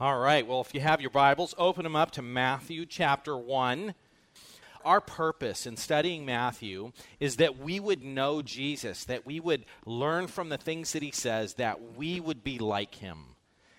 All right, well, if you have your Bibles, open them up to Matthew chapter 1. Our purpose in studying Matthew is that we would know Jesus, that we would learn from the things that he says, that we would be like him.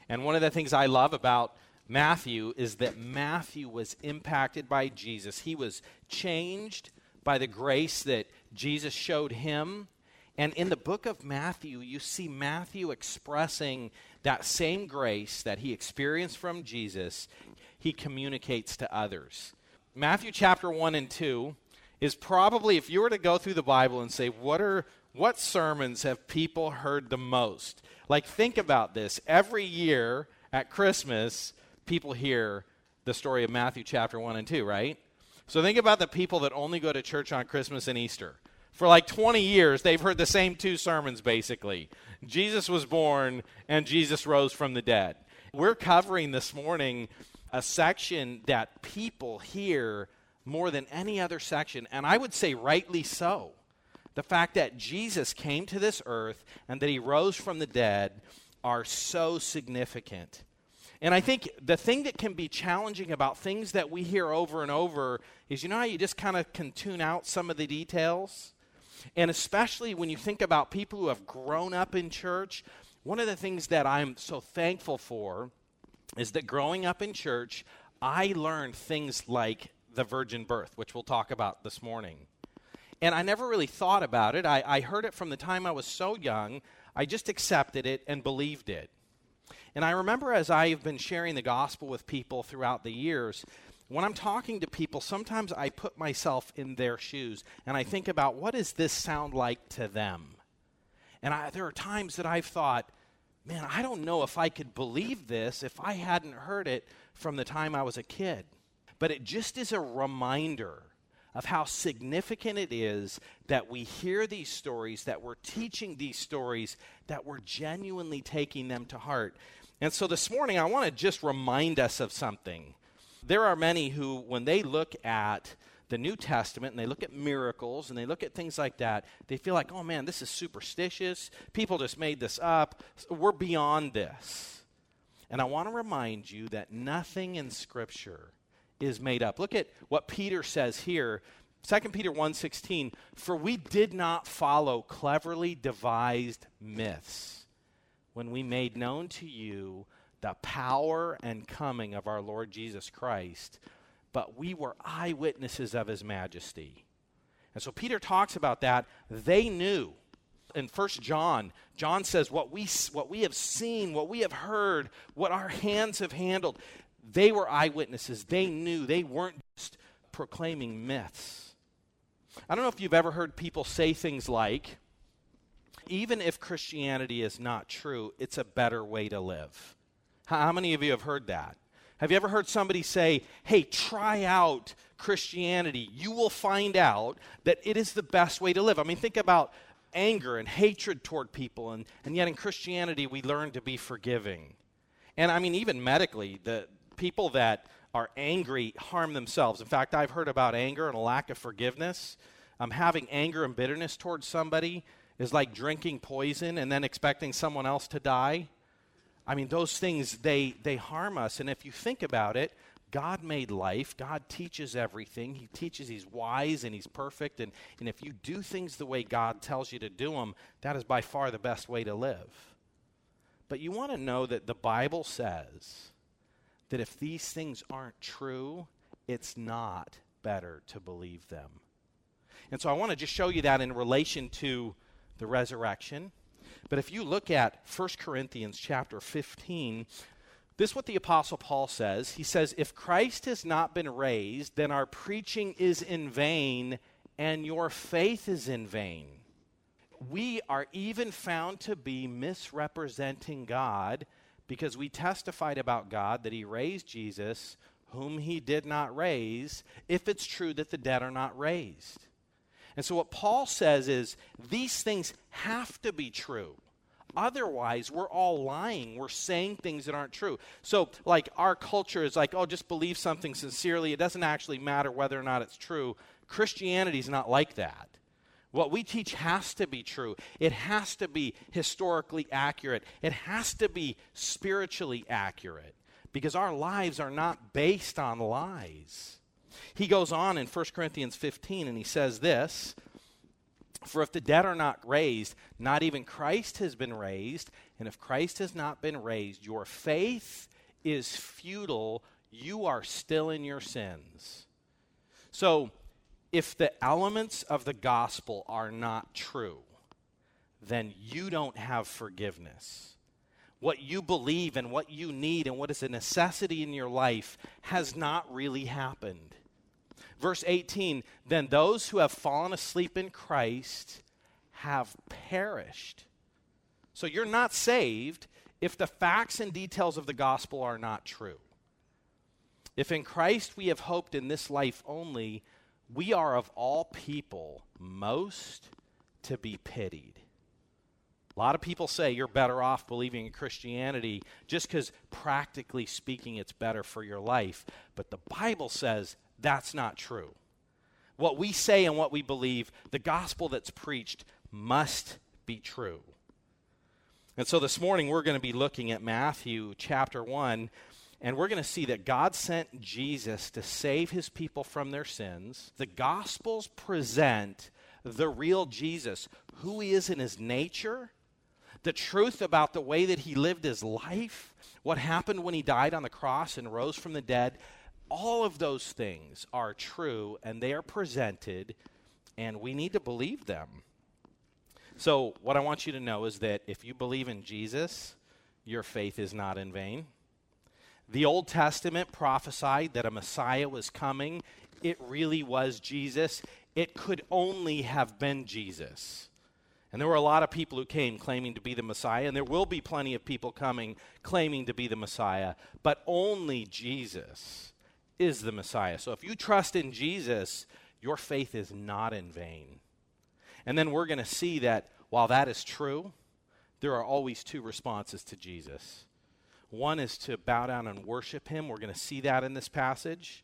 And one of the things I love about Matthew is that Matthew was impacted by Jesus. He was changed by the grace that Jesus showed him. And in the book of Matthew, you see Matthew expressing that same grace that he experienced from Jesus, he communicates to others. Matthew chapter 1 and 2 is probably, if you were to go through the Bible and say, what are what sermons have people heard the most? Like, think about this. Every year at Christmas, people hear the story of Matthew chapter 1 and 2, right? So think about the people that only go to church on Christmas and Easter. For like 20 years, they've heard the same two sermons basically Jesus was born and Jesus rose from the dead. We're covering this morning a section that people hear more than any other section, and I would say rightly so. The fact that Jesus came to this earth and that he rose from the dead are so significant. And I think the thing that can be challenging about things that we hear over and over is you know how you just kind of can tune out some of the details? And especially when you think about people who have grown up in church, one of the things that I'm so thankful for is that growing up in church, I learned things like the virgin birth, which we'll talk about this morning. And I never really thought about it. I, I heard it from the time I was so young. I just accepted it and believed it. And I remember as I've been sharing the gospel with people throughout the years, when I'm talking to people, sometimes I put myself in their shoes and I think about what does this sound like to them? And I, there are times that I've thought, man, I don't know if I could believe this if I hadn't heard it from the time I was a kid. But it just is a reminder of how significant it is that we hear these stories, that we're teaching these stories, that we're genuinely taking them to heart. And so this morning, I want to just remind us of something there are many who, when they look at the New Testament and they look at miracles and they look at things like that, they feel like, oh man, this is superstitious. People just made this up. We're beyond this. And I want to remind you that nothing in Scripture is made up. Look at what Peter says here. 2 Peter 1:16 For we did not follow cleverly devised myths when we made known to you the power and coming of our Lord Jesus Christ, but we were eyewitnesses of his majesty. And so Peter talks about that. They knew. In First John, John says, what we, what we have seen, what we have heard, what our hands have handled, they were eyewitnesses. They knew. They weren't just proclaiming myths. I don't know if you've ever heard people say things like, even if Christianity is not true, it's a better way to live. How many of you have heard that? Have you ever heard somebody say, hey, try out Christianity? You will find out that it is the best way to live. I mean, think about anger and hatred toward people, and, and yet in Christianity, we learn to be forgiving. And I mean, even medically, the people that are angry harm themselves. In fact, I've heard about anger and a lack of forgiveness. Um, having anger and bitterness towards somebody is like drinking poison and then expecting someone else to die. I mean, those things, they, they harm us. And if you think about it, God made life. God teaches everything. He teaches He's wise and He's perfect. And, and if you do things the way God tells you to do them, that is by far the best way to live. But you want to know that the Bible says that if these things aren't true, it's not better to believe them. And so I want to just show you that in relation to the resurrection but if you look at 1 Corinthians chapter 15, this is what the Apostle Paul says. He says, If Christ has not been raised, then our preaching is in vain and your faith is in vain. We are even found to be misrepresenting God because we testified about God that He raised Jesus, whom He did not raise, if it's true that the dead are not raised. And so, what Paul says is these things have to be true. Otherwise, we're all lying. We're saying things that aren't true. So, like, our culture is like, oh, just believe something sincerely. It doesn't actually matter whether or not it's true. Christianity is not like that. What we teach has to be true. It has to be historically accurate. It has to be spiritually accurate because our lives are not based on lies. He goes on in 1 Corinthians 15 and he says this For if the dead are not raised, not even Christ has been raised. And if Christ has not been raised, your faith is futile. You are still in your sins. So, if the elements of the gospel are not true, then you don't have forgiveness. What you believe and what you need and what is a necessity in your life has not really happened. Verse 18 Then those who have fallen asleep in Christ have perished. So you're not saved if the facts and details of the gospel are not true. If in Christ we have hoped in this life only, we are of all people most to be pitied. A lot of people say you're better off believing in Christianity just because, practically speaking, it's better for your life. But the Bible says that's not true. What we say and what we believe, the gospel that's preached, must be true. And so this morning we're going to be looking at Matthew chapter 1, and we're going to see that God sent Jesus to save his people from their sins. The gospels present the real Jesus, who he is in his nature the truth about the way that he lived his life, what happened when he died on the cross and rose from the dead, all of those things are true and they are presented, and we need to believe them. So, what I want you to know is that if you believe in Jesus, your faith is not in vain. The Old Testament prophesied that a Messiah was coming. It really was Jesus. It could only have been Jesus. And there were a lot of people who came claiming to be the Messiah, and there will be plenty of people coming claiming to be the Messiah, but only Jesus is the Messiah. So if you trust in Jesus, your faith is not in vain. And then we're going to see that while that is true, there are always two responses to Jesus. One is to bow down and worship him. We're going to see that in this passage.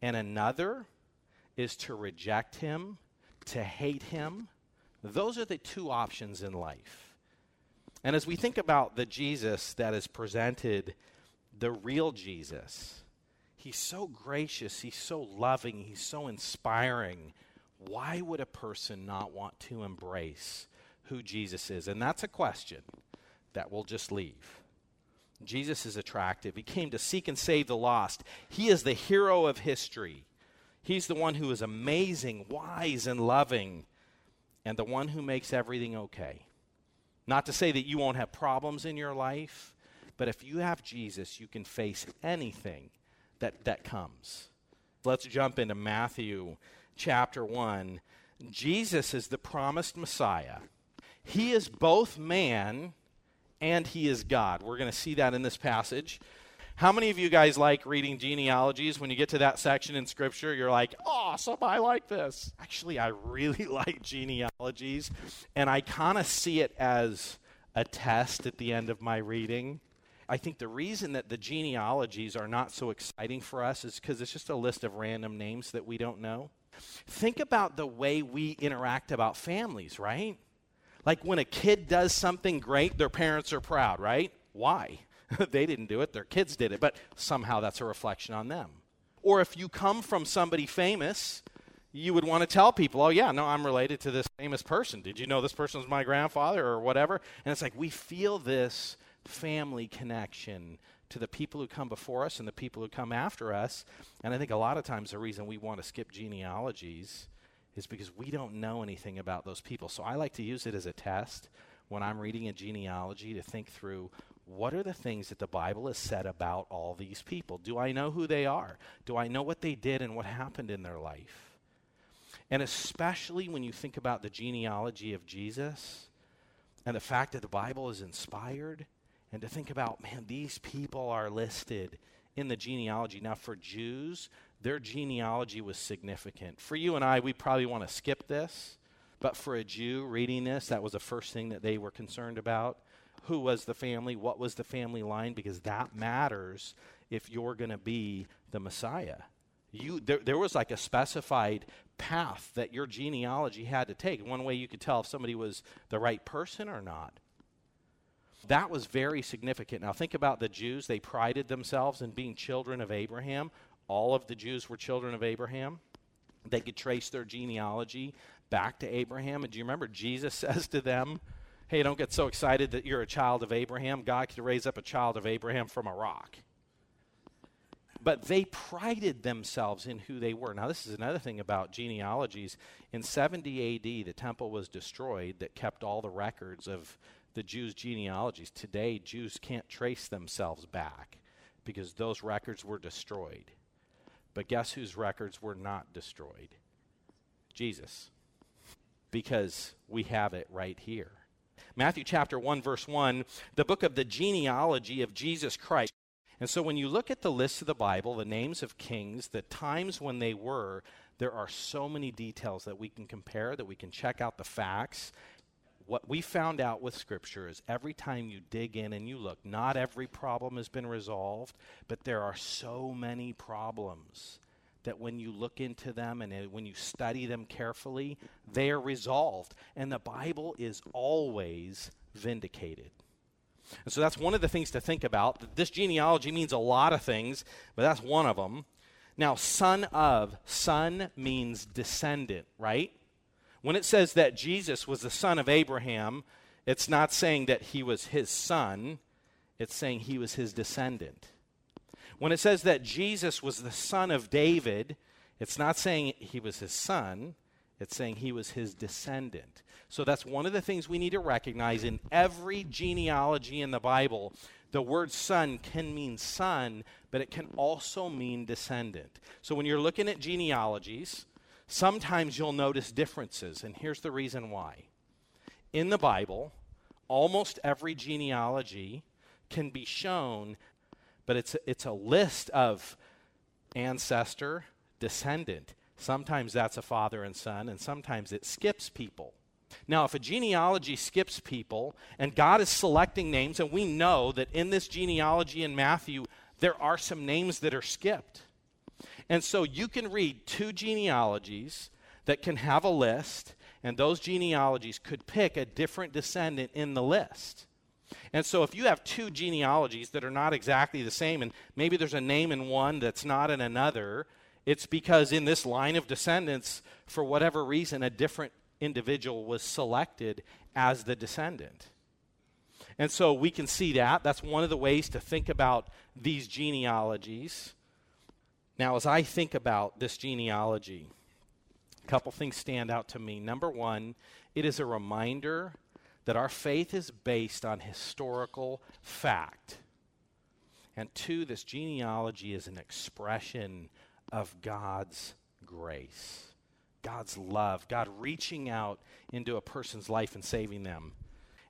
And another is to reject him, to hate him, those are the two options in life. And as we think about the Jesus that is presented, the real Jesus, he's so gracious, he's so loving, he's so inspiring. Why would a person not want to embrace who Jesus is? And that's a question that we'll just leave. Jesus is attractive. He came to seek and save the lost. He is the hero of history. He's the one who is amazing, wise, and loving and the one who makes everything okay. Not to say that you won't have problems in your life, but if you have Jesus, you can face anything that, that comes. Let's jump into Matthew chapter 1. Jesus is the promised Messiah. He is both man and he is God. We're going to see that in this passage. How many of you guys like reading genealogies? When you get to that section in Scripture, you're like, awesome, I like this. Actually, I really like genealogies, and I kind of see it as a test at the end of my reading. I think the reason that the genealogies are not so exciting for us is because it's just a list of random names that we don't know. Think about the way we interact about families, right? Like when a kid does something great, their parents are proud, right? Why? they didn't do it, their kids did it, but somehow that's a reflection on them. Or if you come from somebody famous, you would want to tell people, oh, yeah, no, I'm related to this famous person. Did you know this person was my grandfather or whatever? And it's like we feel this family connection to the people who come before us and the people who come after us. And I think a lot of times the reason we want to skip genealogies is because we don't know anything about those people. So I like to use it as a test when I'm reading a genealogy to think through what are the things that the Bible has said about all these people? Do I know who they are? Do I know what they did and what happened in their life? And especially when you think about the genealogy of Jesus and the fact that the Bible is inspired, and to think about, man, these people are listed in the genealogy. Now, for Jews, their genealogy was significant. For you and I, we probably want to skip this, but for a Jew reading this, that was the first thing that they were concerned about who was the family, what was the family line, because that matters if you're going to be the Messiah. You, there, there was like a specified path that your genealogy had to take. One way you could tell if somebody was the right person or not. That was very significant. Now, think about the Jews. They prided themselves in being children of Abraham. All of the Jews were children of Abraham. They could trace their genealogy back to Abraham. And do you remember Jesus says to them, Hey, don't get so excited that you're a child of Abraham. God could raise up a child of Abraham from a rock. But they prided themselves in who they were. Now, this is another thing about genealogies. In 70 AD, the temple was destroyed that kept all the records of the Jews' genealogies. Today, Jews can't trace themselves back because those records were destroyed. But guess whose records were not destroyed? Jesus. Because we have it right here. Matthew chapter 1, verse 1, the book of the genealogy of Jesus Christ. And so when you look at the list of the Bible, the names of kings, the times when they were, there are so many details that we can compare, that we can check out the facts. What we found out with Scripture is every time you dig in and you look, not every problem has been resolved, but there are so many problems that when you look into them and when you study them carefully, they are resolved. And the Bible is always vindicated. And so that's one of the things to think about. This genealogy means a lot of things, but that's one of them. Now, son of, son means descendant, right? When it says that Jesus was the son of Abraham, it's not saying that he was his son, it's saying he was his descendant. When it says that Jesus was the son of David, it's not saying he was his son, it's saying he was his descendant. So that's one of the things we need to recognize in every genealogy in the Bible. The word son can mean son, but it can also mean descendant. So when you're looking at genealogies, sometimes you'll notice differences, and here's the reason why. In the Bible, almost every genealogy can be shown, but it's a, it's a list of ancestor, descendant. Sometimes that's a father and son, and sometimes it skips people. Now, if a genealogy skips people and God is selecting names, and we know that in this genealogy in Matthew, there are some names that are skipped. And so you can read two genealogies that can have a list, and those genealogies could pick a different descendant in the list. And so if you have two genealogies that are not exactly the same, and maybe there's a name in one that's not in another, it's because in this line of descendants, for whatever reason, a different individual was selected as the descendant. And so we can see that. That's one of the ways to think about these genealogies. Now, as I think about this genealogy, a couple things stand out to me. Number one, it is a reminder that our faith is based on historical fact. And two, this genealogy is an expression of God's grace. God's love, God reaching out into a person's life and saving them.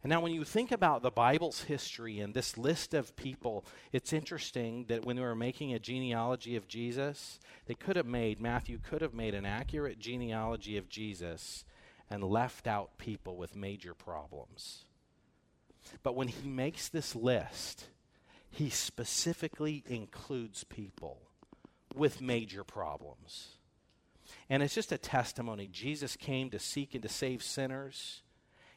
And now, when you think about the Bible's history and this list of people, it's interesting that when they were making a genealogy of Jesus, they could have made, Matthew could have made an accurate genealogy of Jesus and left out people with major problems. But when he makes this list, he specifically includes people with major problems. And it's just a testimony. Jesus came to seek and to save sinners,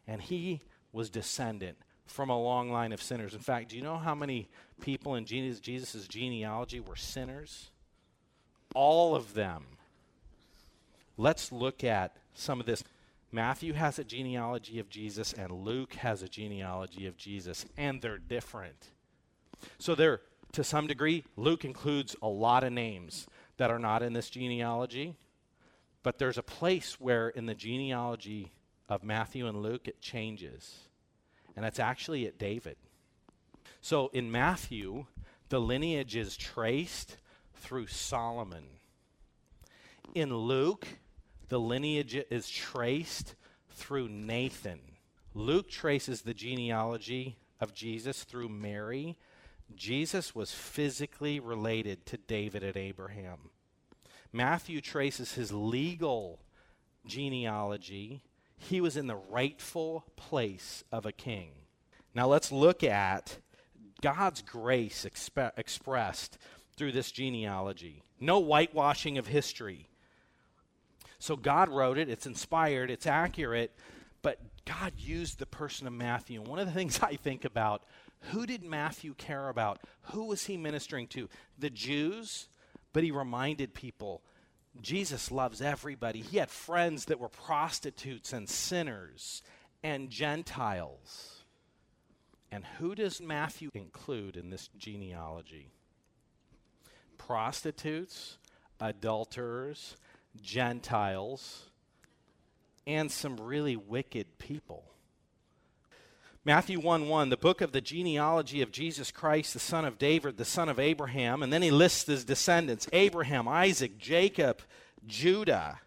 and he was descendant from a long line of sinners. In fact, do you know how many people in Jesus' genealogy were sinners? All of them. Let's look at some of this. Matthew has a genealogy of Jesus, and Luke has a genealogy of Jesus, and they're different. So they're, to some degree, Luke includes a lot of names that are not in this genealogy. But there's a place where in the genealogy of Matthew and Luke it changes. And it's actually at David. So in Matthew, the lineage is traced through Solomon. In Luke, the lineage is traced through Nathan. Luke traces the genealogy of Jesus through Mary. Jesus was physically related to David and Abraham. Matthew traces his legal genealogy. He was in the rightful place of a king. Now let's look at God's grace expressed through this genealogy. No whitewashing of history. So God wrote it, it's inspired, it's accurate, but God used the person of Matthew. And one of the things I think about who did Matthew care about? Who was he ministering to? The Jews, but he reminded people Jesus loves everybody. He had friends that were prostitutes and sinners and Gentiles. And who does Matthew include in this genealogy? Prostitutes, adulterers, Gentiles, and some really wicked people. Matthew 1 1, the book of the genealogy of Jesus Christ, the son of David, the son of Abraham. And then he lists his descendants Abraham, Isaac, Jacob, Judah.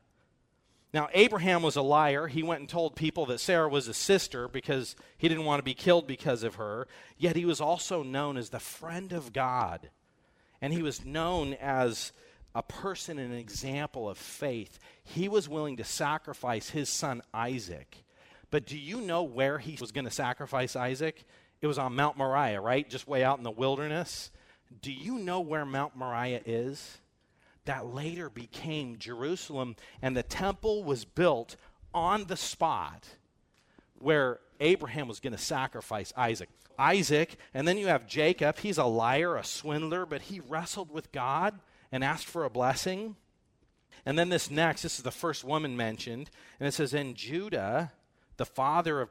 Now, Abraham was a liar. He went and told people that Sarah was a sister because he didn't want to be killed because of her. Yet he was also known as the friend of God. And he was known as a person, and an example of faith. He was willing to sacrifice his son Isaac. But do you know where he was going to sacrifice Isaac? It was on Mount Moriah, right? Just way out in the wilderness. Do you know where Mount Moriah is? That later became Jerusalem, and the temple was built on the spot where Abraham was going to sacrifice Isaac. Isaac, and then you have Jacob. He's a liar, a swindler, but he wrestled with God and asked for a blessing. And then this next, this is the first woman mentioned, and it says, In Judah, the father of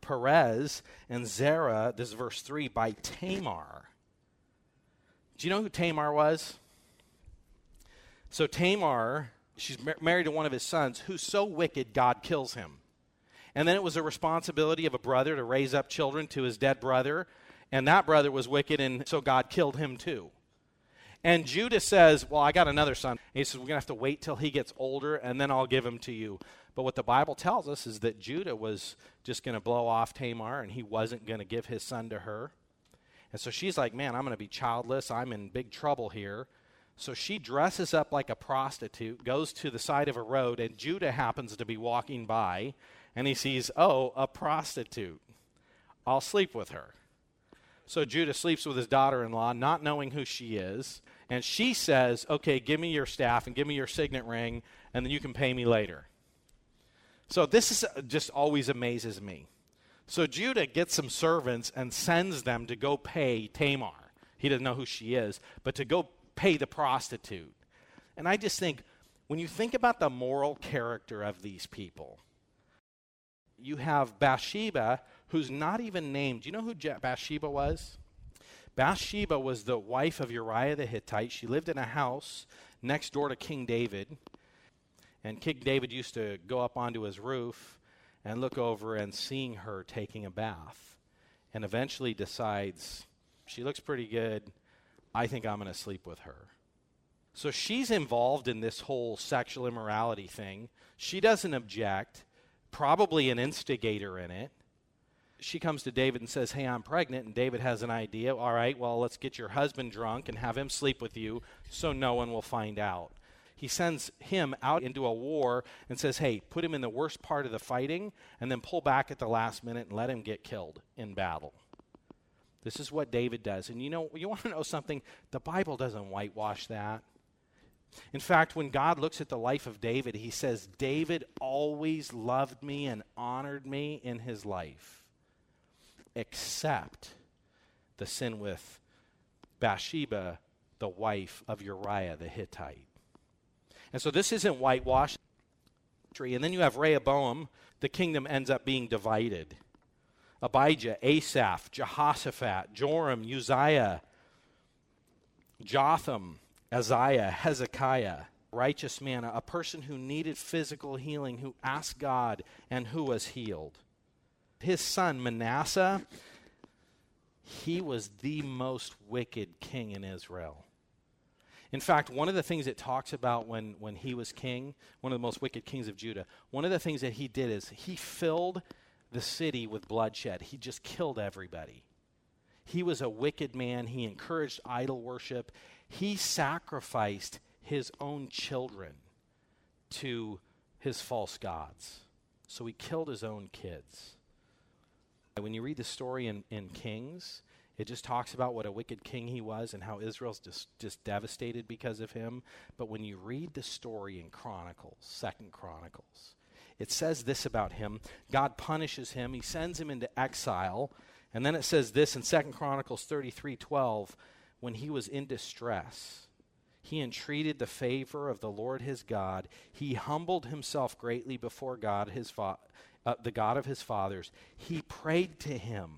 Perez and Zerah, this is verse 3, by Tamar. Do you know who Tamar was? So Tamar, she's mar- married to one of his sons who's so wicked God kills him. And then it was a responsibility of a brother to raise up children to his dead brother, and that brother was wicked, and so God killed him too. And Judah says, Well, I got another son. And he says, We're going to have to wait till he gets older, and then I'll give him to you. But what the Bible tells us is that Judah was just going to blow off Tamar, and he wasn't going to give his son to her. And so she's like, Man, I'm going to be childless. I'm in big trouble here. So she dresses up like a prostitute, goes to the side of a road, and Judah happens to be walking by, and he sees, Oh, a prostitute. I'll sleep with her. So Judah sleeps with his daughter in law, not knowing who she is. And she says, Okay, give me your staff and give me your signet ring, and then you can pay me later. So this is uh, just always amazes me. So Judah gets some servants and sends them to go pay Tamar. He doesn't know who she is, but to go pay the prostitute. And I just think, when you think about the moral character of these people, you have Bathsheba, who's not even named. Do you know who Bathsheba was? Bathsheba was the wife of Uriah the Hittite. She lived in a house next door to King David. And King David used to go up onto his roof and look over and seeing her taking a bath. And eventually decides, she looks pretty good. I think I'm going to sleep with her. So she's involved in this whole sexual immorality thing. She doesn't object, probably an instigator in it she comes to David and says, Hey, I'm pregnant. And David has an idea. All right, well, let's get your husband drunk and have him sleep with you so no one will find out. He sends him out into a war and says, Hey, put him in the worst part of the fighting and then pull back at the last minute and let him get killed in battle. This is what David does. And you know, you want to know something? The Bible doesn't whitewash that. In fact, when God looks at the life of David, he says, David always loved me and honored me in his life except the sin with Bathsheba, the wife of Uriah the Hittite. And so this isn't whitewash. And then you have Rehoboam. The kingdom ends up being divided. Abijah, Asaph, Jehoshaphat, Joram, Uzziah, Jotham, Isaiah, Hezekiah, righteous man, a person who needed physical healing, who asked God and who was healed his son Manasseh, he was the most wicked king in Israel. In fact, one of the things it talks about when, when he was king, one of the most wicked kings of Judah, one of the things that he did is he filled the city with bloodshed. He just killed everybody. He was a wicked man. He encouraged idol worship. He sacrificed his own children to his false gods. So he killed his own kids. When you read the story in, in Kings, it just talks about what a wicked king he was and how Israel's just, just devastated because of him. But when you read the story in Chronicles, Second Chronicles, it says this about him God punishes him, he sends him into exile. And then it says this in Second Chronicles 33 12, when he was in distress. He entreated the favor of the Lord his God. He humbled himself greatly before God, his fa- uh, the God of his fathers. He prayed to him.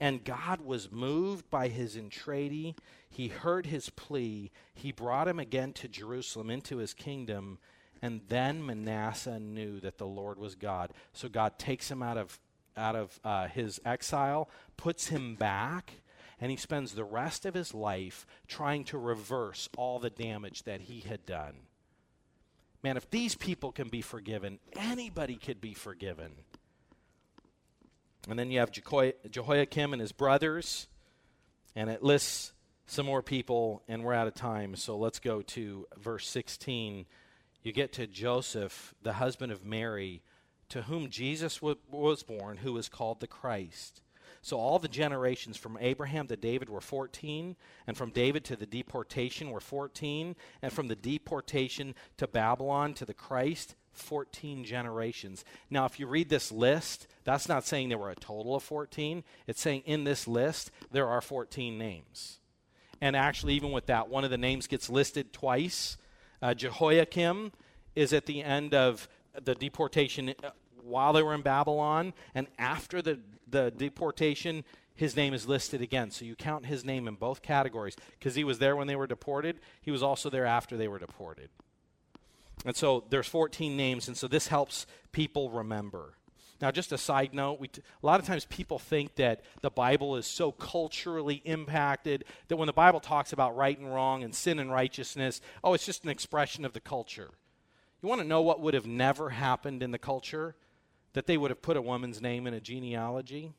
And God was moved by his entreaty. He heard his plea. He brought him again to Jerusalem into his kingdom. And then Manasseh knew that the Lord was God. So God takes him out of, out of uh, his exile, puts him back, and he spends the rest of his life trying to reverse all the damage that he had done. Man, if these people can be forgiven, anybody could be forgiven. And then you have Jehoiakim and his brothers, and it lists some more people, and we're out of time. So let's go to verse 16. You get to Joseph, the husband of Mary, to whom Jesus w- was born, who is called the Christ. So all the generations from Abraham to David were 14, and from David to the deportation were 14, and from the deportation to Babylon to the Christ, 14 generations. Now, if you read this list, that's not saying there were a total of 14. It's saying in this list, there are 14 names. And actually, even with that, one of the names gets listed twice. Uh, Jehoiakim is at the end of the deportation uh, while they were in Babylon, and after the the deportation, his name is listed again. So you count his name in both categories because he was there when they were deported. He was also there after they were deported. And so there's 14 names, and so this helps people remember. Now, just a side note, t- a lot of times people think that the Bible is so culturally impacted that when the Bible talks about right and wrong and sin and righteousness, oh, it's just an expression of the culture. You want to know what would have never happened in the culture? that they would have put a woman's name in a genealogy.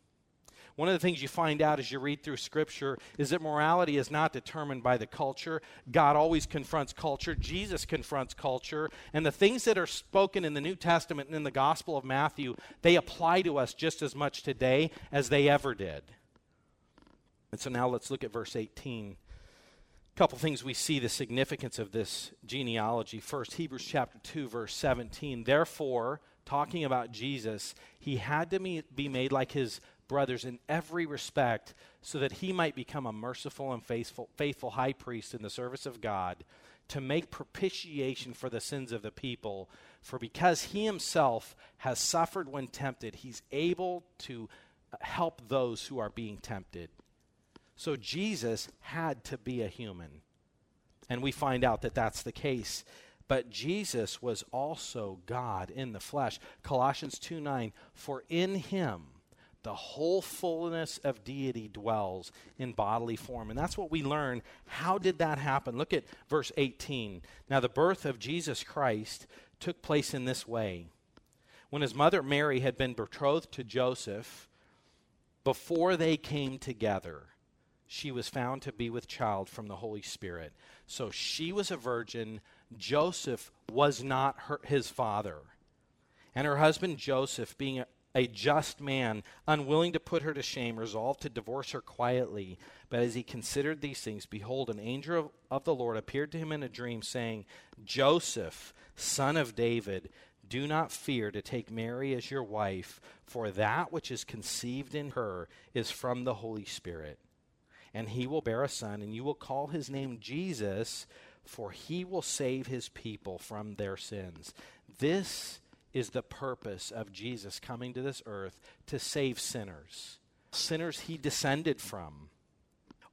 One of the things you find out as you read through Scripture is that morality is not determined by the culture. God always confronts culture. Jesus confronts culture. And the things that are spoken in the New Testament and in the Gospel of Matthew, they apply to us just as much today as they ever did. And so now let's look at verse 18. A couple things we see the significance of this genealogy. First, Hebrews chapter 2, verse 17. Therefore, talking about Jesus, he had to be made like his brothers in every respect so that he might become a merciful and faithful, faithful high priest in the service of God to make propitiation for the sins of the people. For because he himself has suffered when tempted, he's able to help those who are being tempted. So Jesus had to be a human. And we find out that that's the case but Jesus was also God in the flesh. Colossians 2 9, for in him the whole fullness of deity dwells in bodily form. And that's what we learn. How did that happen? Look at verse 18. Now, the birth of Jesus Christ took place in this way. When his mother Mary had been betrothed to Joseph, before they came together, she was found to be with child from the Holy Spirit. So she was a virgin Joseph was not her, his father. And her husband Joseph, being a, just man, unwilling to put her to shame, resolved to divorce her quietly. But as he considered these things, behold, an angel of, of the Lord appeared to him in a dream, saying, Joseph, son of David, do not fear to take Mary as your wife, for that which is conceived in her is from the Holy Spirit. And he will bear a son, and you will call his name Jesus for he will save his people from their sins. This is the purpose of Jesus coming to this earth to save sinners, sinners he descended from.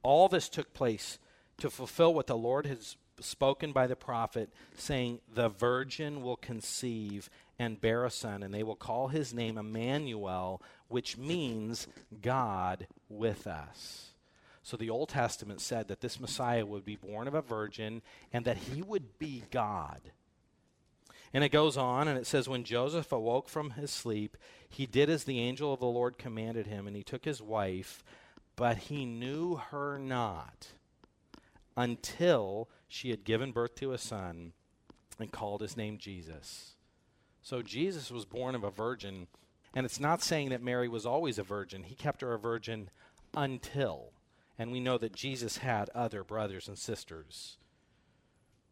All this took place to fulfill what the Lord has spoken by the prophet, saying, The virgin will conceive and bear a son, and they will call his name Emmanuel, which means God with us. So the Old Testament said that this Messiah would be born of a virgin and that he would be God. And it goes on and it says, When Joseph awoke from his sleep, he did as the angel of the Lord commanded him, and he took his wife, but he knew her not until she had given birth to a son and called his name Jesus. So Jesus was born of a virgin, and it's not saying that Mary was always a virgin. He kept her a virgin until and we know that Jesus had other brothers and sisters.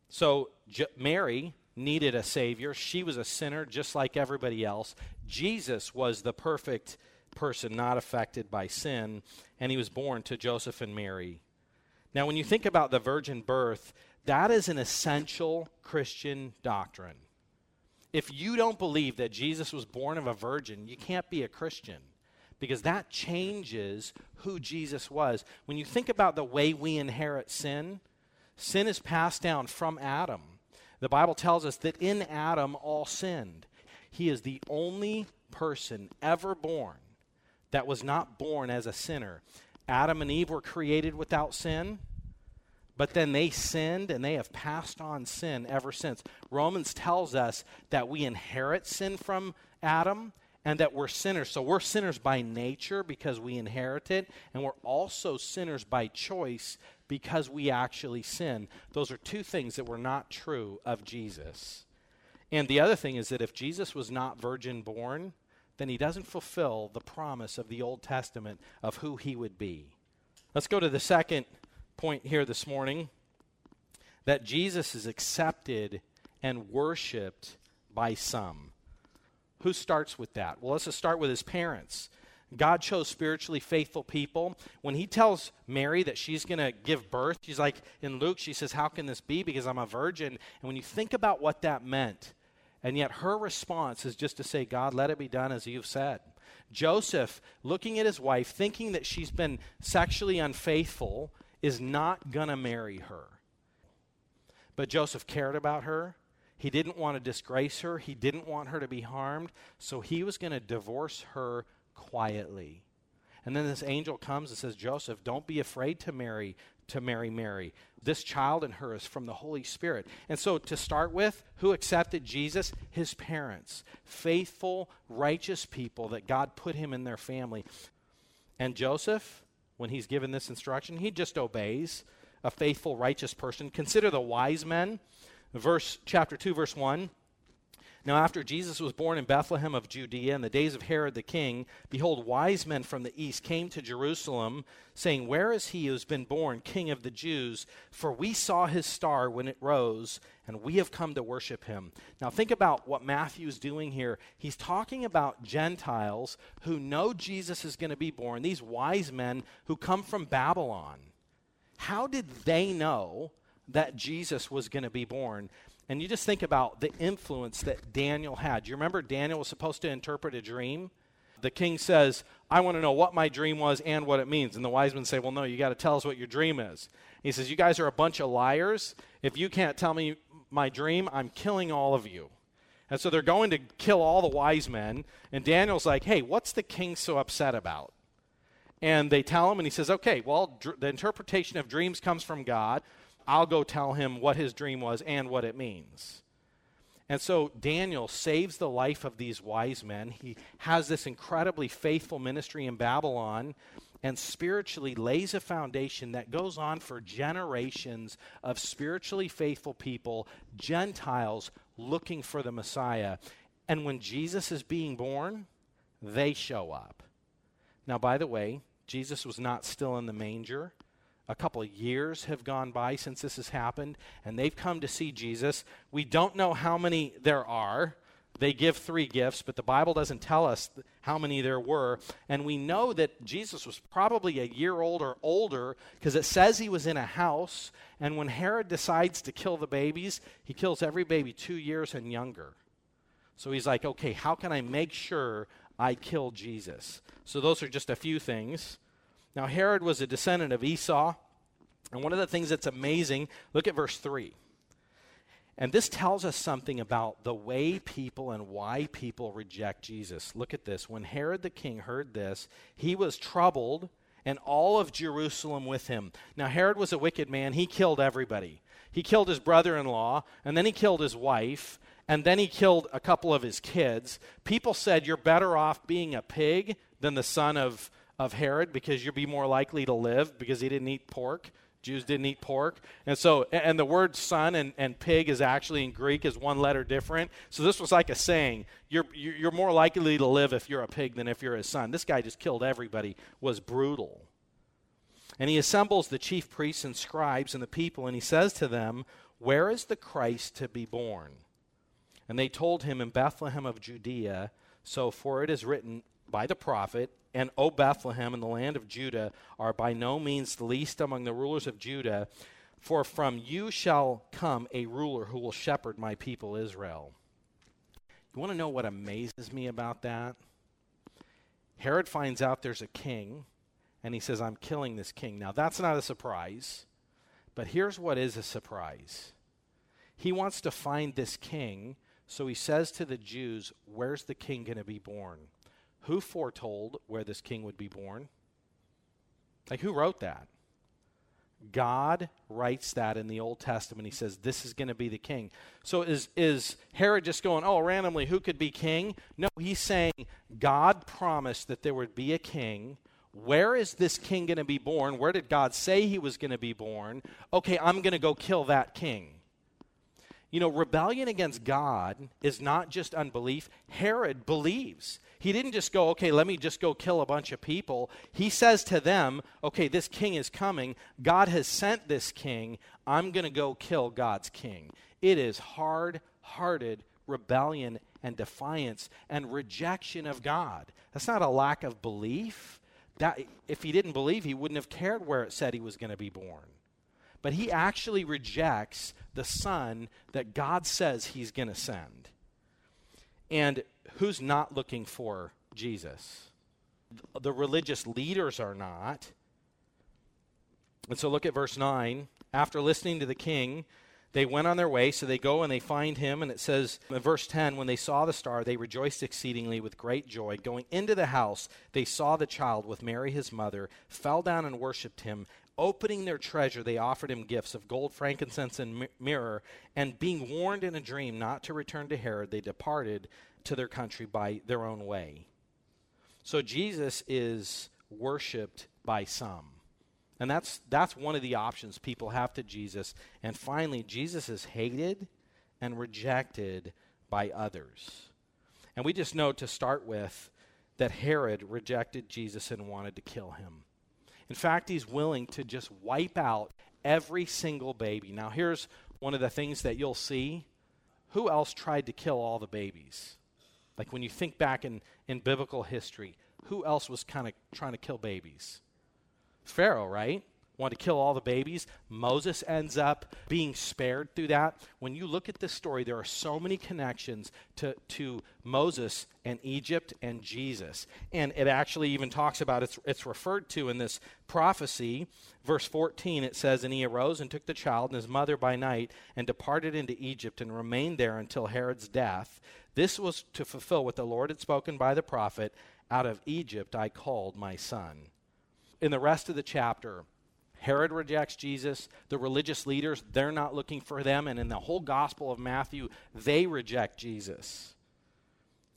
So J- Mary needed a Savior. She was a sinner just like everybody else. Jesus was the perfect person, not affected by sin, and he was born to Joseph and Mary. Now, when you think about the virgin birth, that is an essential Christian doctrine. If you don't believe that Jesus was born of a virgin, you can't be a Christian because that changes who Jesus was. When you think about the way we inherit sin, sin is passed down from Adam. The Bible tells us that in Adam all sinned. He is the only person ever born that was not born as a sinner. Adam and Eve were created without sin. But then they sinned and they have passed on sin ever since. Romans tells us that we inherit sin from Adam and that we're sinners. So we're sinners by nature because we inherit it, and we're also sinners by choice because we actually sin. Those are two things that were not true of Jesus. And the other thing is that if Jesus was not virgin born, then he doesn't fulfill the promise of the Old Testament of who he would be. Let's go to the second point here this morning that Jesus is accepted and worshiped by some. Who starts with that? Well, let's just start with his parents. God chose spiritually faithful people. When he tells Mary that she's going to give birth, she's like, in Luke, she says, How can this be? Because I'm a virgin. And when you think about what that meant, and yet her response is just to say, God, let it be done as you've said. Joseph, looking at his wife, thinking that she's been sexually unfaithful, is not going to marry her. But Joseph cared about her. He didn't want to disgrace her. He didn't want her to be harmed. So he was going to divorce her quietly. And then this angel comes and says, Joseph, don't be afraid to marry to marry Mary. This child in her is from the Holy Spirit. And so to start with, who accepted Jesus? His parents. Faithful, righteous people that God put him in their family. And Joseph, when he's given this instruction. He just obeys a faithful, righteous person. Consider the wise men. Verse chapter 2, verse 1. Now, after Jesus was born in Bethlehem of Judea in the days of Herod the king, behold, wise men from the east came to Jerusalem, saying, Where is he who has been born king of the Jews? For we saw his star when it rose, and we have come to worship him. Now, think about what Matthew's doing here. He's talking about Gentiles who know Jesus is going to be born, these wise men who come from Babylon. How did they know that Jesus was going to be born? And you just think about the influence that Daniel had. You remember Daniel was supposed to interpret a dream? The king says, I want to know what my dream was and what it means. And the wise men say, Well, no, you got to tell us what your dream is. He says, You guys are a bunch of liars. If you can't tell me my dream, I'm killing all of you. And so they're going to kill all the wise men. And Daniel's like, Hey, what's the king so upset about? And they tell him, and he says, Okay, well, dr- the interpretation of dreams comes from God. I'll go tell him what his dream was and what it means. And so Daniel saves the life of these wise men. He has this incredibly faithful ministry in Babylon and spiritually lays a foundation that goes on for generations of spiritually faithful people, Gentiles looking for the Messiah. And when Jesus is being born, they show up. Now, by the way, Jesus was not still in the manger a couple of years have gone by since this has happened, and they've come to see Jesus. We don't know how many there are. They give three gifts, but the Bible doesn't tell us how many there were. And we know that Jesus was probably a year old or older because it says he was in a house. And when Herod decides to kill the babies, he kills every baby two years and younger. So he's like, okay, how can I make sure I kill Jesus? So those are just a few things. Now, Herod was a descendant of Esau. And one of the things that's amazing, look at verse 3. And this tells us something about the way people and why people reject Jesus. Look at this. When Herod the king heard this, he was troubled, and all of Jerusalem with him. Now, Herod was a wicked man. He killed everybody. He killed his brother in law, and then he killed his wife, and then he killed a couple of his kids. People said, You're better off being a pig than the son of of Herod because you'd be more likely to live because he didn't eat pork. Jews didn't eat pork. And so, and the word son and, and pig is actually in Greek is one letter different. So this was like a saying you're, you're more likely to live if you're a pig than if you're a son. This guy just killed everybody, was brutal. And he assembles the chief priests and scribes and the people, and he says to them, Where is the Christ to be born? And they told him in Bethlehem of Judea, so for it is written by the prophet, and O Bethlehem in the land of Judah are by no means the least among the rulers of Judah, for from you shall come a ruler who will shepherd my people Israel. You want to know what amazes me about that? Herod finds out there's a king, and he says, I'm killing this king. Now, that's not a surprise, but here's what is a surprise. He wants to find this king, so he says to the Jews, Where's the king going to be born? Who foretold where this king would be born? Like, who wrote that? God writes that in the Old Testament. He says, This is going to be the king. So is, is Herod just going, Oh, randomly, who could be king? No, he's saying, God promised that there would be a king. Where is this king going to be born? Where did God say he was going to be born? Okay, I'm going to go kill that king. You know, rebellion against God is not just unbelief. Herod believes. He didn't just go, okay, let me just go kill a bunch of people. He says to them, okay, this king is coming. God has sent this king. I'm going to go kill God's king. It is hard hearted rebellion and defiance and rejection of God. That's not a lack of belief. That, if he didn't believe, he wouldn't have cared where it said he was going to be born. But he actually rejects the son that God says he's going to send. And who's not looking for Jesus? The religious leaders are not. And so look at verse 9. After listening to the king, they went on their way, so they go and they find him. And it says in verse 10 when they saw the star, they rejoiced exceedingly with great joy. Going into the house, they saw the child with Mary his mother, fell down and worshipped him. Opening their treasure, they offered him gifts of gold, frankincense, and myrrh. And being warned in a dream not to return to Herod, they departed to their country by their own way. So Jesus is worshiped by some. And that's, that's one of the options people have to Jesus. And finally, Jesus is hated and rejected by others. And we just know to start with that Herod rejected Jesus and wanted to kill him. In fact, he's willing to just wipe out every single baby. Now, here's one of the things that you'll see who else tried to kill all the babies? Like when you think back in, in biblical history, who else was kind of trying to kill babies? Pharaoh, right? Wanted to kill all the babies. Moses ends up being spared through that. When you look at this story, there are so many connections to, to Moses and Egypt and Jesus. And it actually even talks about it's, it's referred to in this prophecy. Verse 14, it says, And he arose and took the child and his mother by night and departed into Egypt and remained there until Herod's death. This was to fulfill what the Lord had spoken by the prophet Out of Egypt I called my son. In the rest of the chapter, Herod rejects Jesus. The religious leaders, they're not looking for them. And in the whole Gospel of Matthew, they reject Jesus.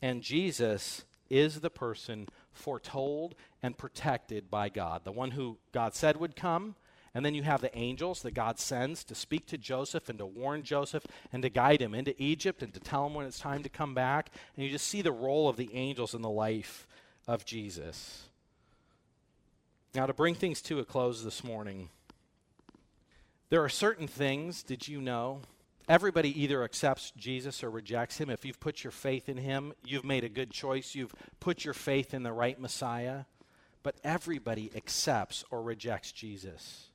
And Jesus is the person foretold and protected by God, the one who God said would come. And then you have the angels that God sends to speak to Joseph and to warn Joseph and to guide him into Egypt and to tell him when it's time to come back. And you just see the role of the angels in the life of Jesus. Now, to bring things to a close this morning, there are certain things, did you know? Everybody either accepts Jesus or rejects him. If you've put your faith in him, you've made a good choice. You've put your faith in the right Messiah. But everybody accepts or rejects Jesus.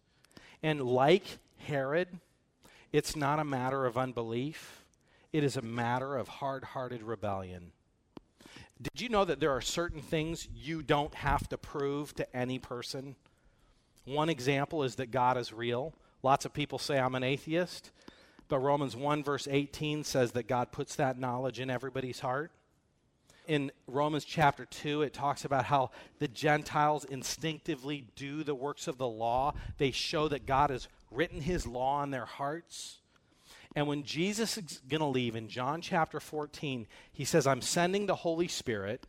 And like Herod, it's not a matter of unbelief, it is a matter of hard hearted rebellion. Did you know that there are certain things you don't have to prove to any person? One example is that God is real. Lots of people say, I'm an atheist. But Romans 1, verse 18 says that God puts that knowledge in everybody's heart. In Romans chapter 2, it talks about how the Gentiles instinctively do the works of the law. They show that God has written his law on their hearts. And when Jesus is going to leave in John chapter 14, he says, I'm sending the Holy Spirit,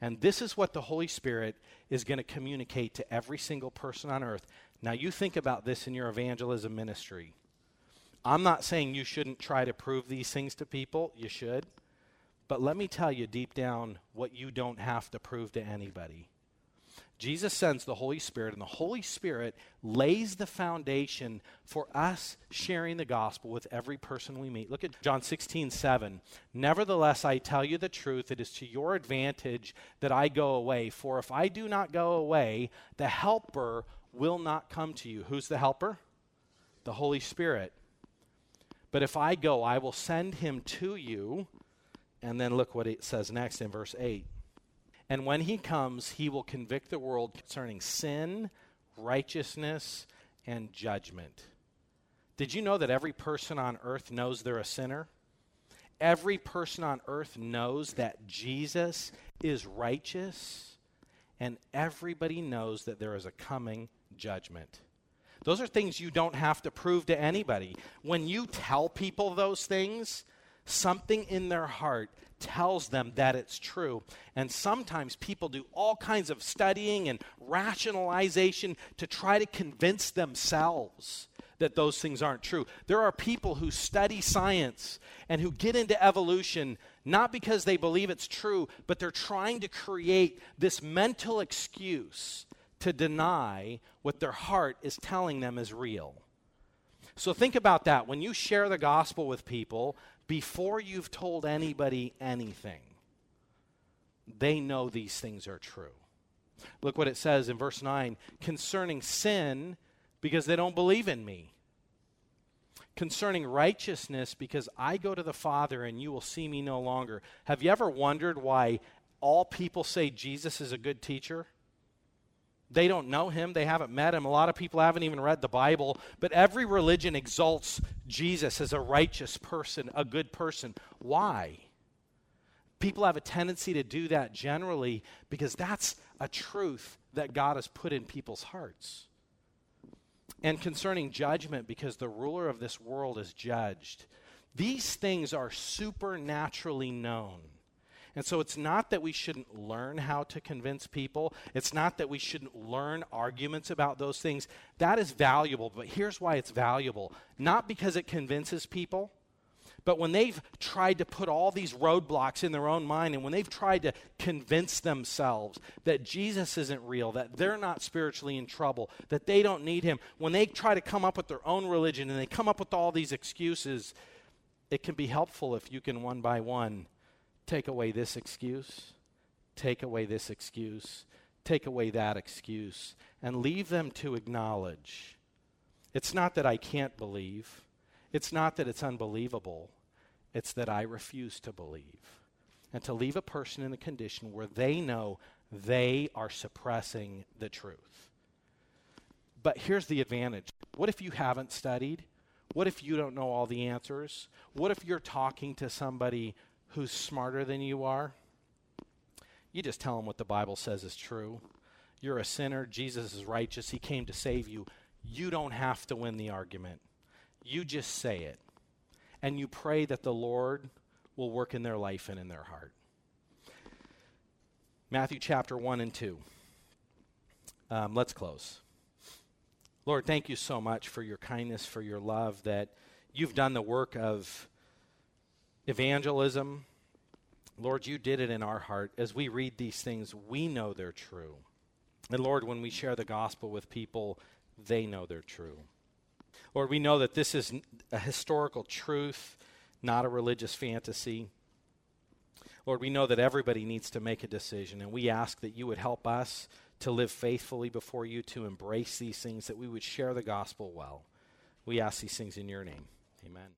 and this is what the Holy Spirit is going to communicate to every single person on earth. Now, you think about this in your evangelism ministry. I'm not saying you shouldn't try to prove these things to people, you should. But let me tell you deep down what you don't have to prove to anybody. Jesus sends the Holy Spirit, and the Holy Spirit lays the foundation for us sharing the gospel with every person we meet. Look at John 16, 7. Nevertheless, I tell you the truth, it is to your advantage that I go away. For if I do not go away, the Helper will not come to you. Who's the Helper? The Holy Spirit. But if I go, I will send him to you. And then look what it says next in verse 8. And when he comes, he will convict the world concerning sin, righteousness, and judgment. Did you know that every person on earth knows they're a sinner? Every person on earth knows that Jesus is righteous, and everybody knows that there is a coming judgment. Those are things you don't have to prove to anybody. When you tell people those things, something in their heart tells them that it's true. And sometimes people do all kinds of studying and rationalization to try to convince themselves that those things aren't true. There are people who study science and who get into evolution not because they believe it's true, but they're trying to create this mental excuse to deny what their heart is telling them is real. So think about that. When you share the gospel with people, before you've told anybody anything, they know these things are true. Look what it says in verse 9 concerning sin, because they don't believe in me. Concerning righteousness, because I go to the Father and you will see me no longer. Have you ever wondered why all people say Jesus is a good teacher? They don't know him, they haven't met him. A lot of people haven't even read the Bible, but every religion exalts Jesus as a righteous person, a good person. Why? People have a tendency to do that generally because that's a truth that God has put in people's hearts. And concerning judgment, because the ruler of this world is judged. These things are supernaturally known. And so it's not that we shouldn't learn how to convince people. It's not that we shouldn't learn arguments about those things. That is valuable, but here's why it's valuable. Not because it convinces people, but when they've tried to put all these roadblocks in their own mind and when they've tried to convince themselves that Jesus isn't real, that they're not spiritually in trouble, that they don't need him, when they try to come up with their own religion and they come up with all these excuses, it can be helpful if you can one by one Take away this excuse, take away this excuse, take away that excuse, and leave them to acknowledge. It's not that I can't believe, it's not that it's unbelievable, it's that I refuse to believe. And to leave a person in a condition where they know they are suppressing the truth. But here's the advantage what if you haven't studied? What if you don't know all the answers? What if you're talking to somebody who's smarter than you are, you just tell them what the Bible says is true. You're a sinner. Jesus is righteous. He came to save you. You don't have to win the argument. You just say it. And you pray that the Lord will work in their life and in their heart. Matthew chapter 1 and 2. Um, let's close. Lord, thank you so much for your kindness, for your love, that you've done the work of evangelism. Lord, you did it in our heart. As we read these things, we know they're true. And Lord, when we share the gospel with people, they know they're true. Lord, we know that this is a historical truth, not a religious fantasy. Lord, we know that everybody needs to make a decision, and we ask that you would help us to live faithfully before you, to embrace these things, that we would share the gospel well. We ask these things in your name. Amen.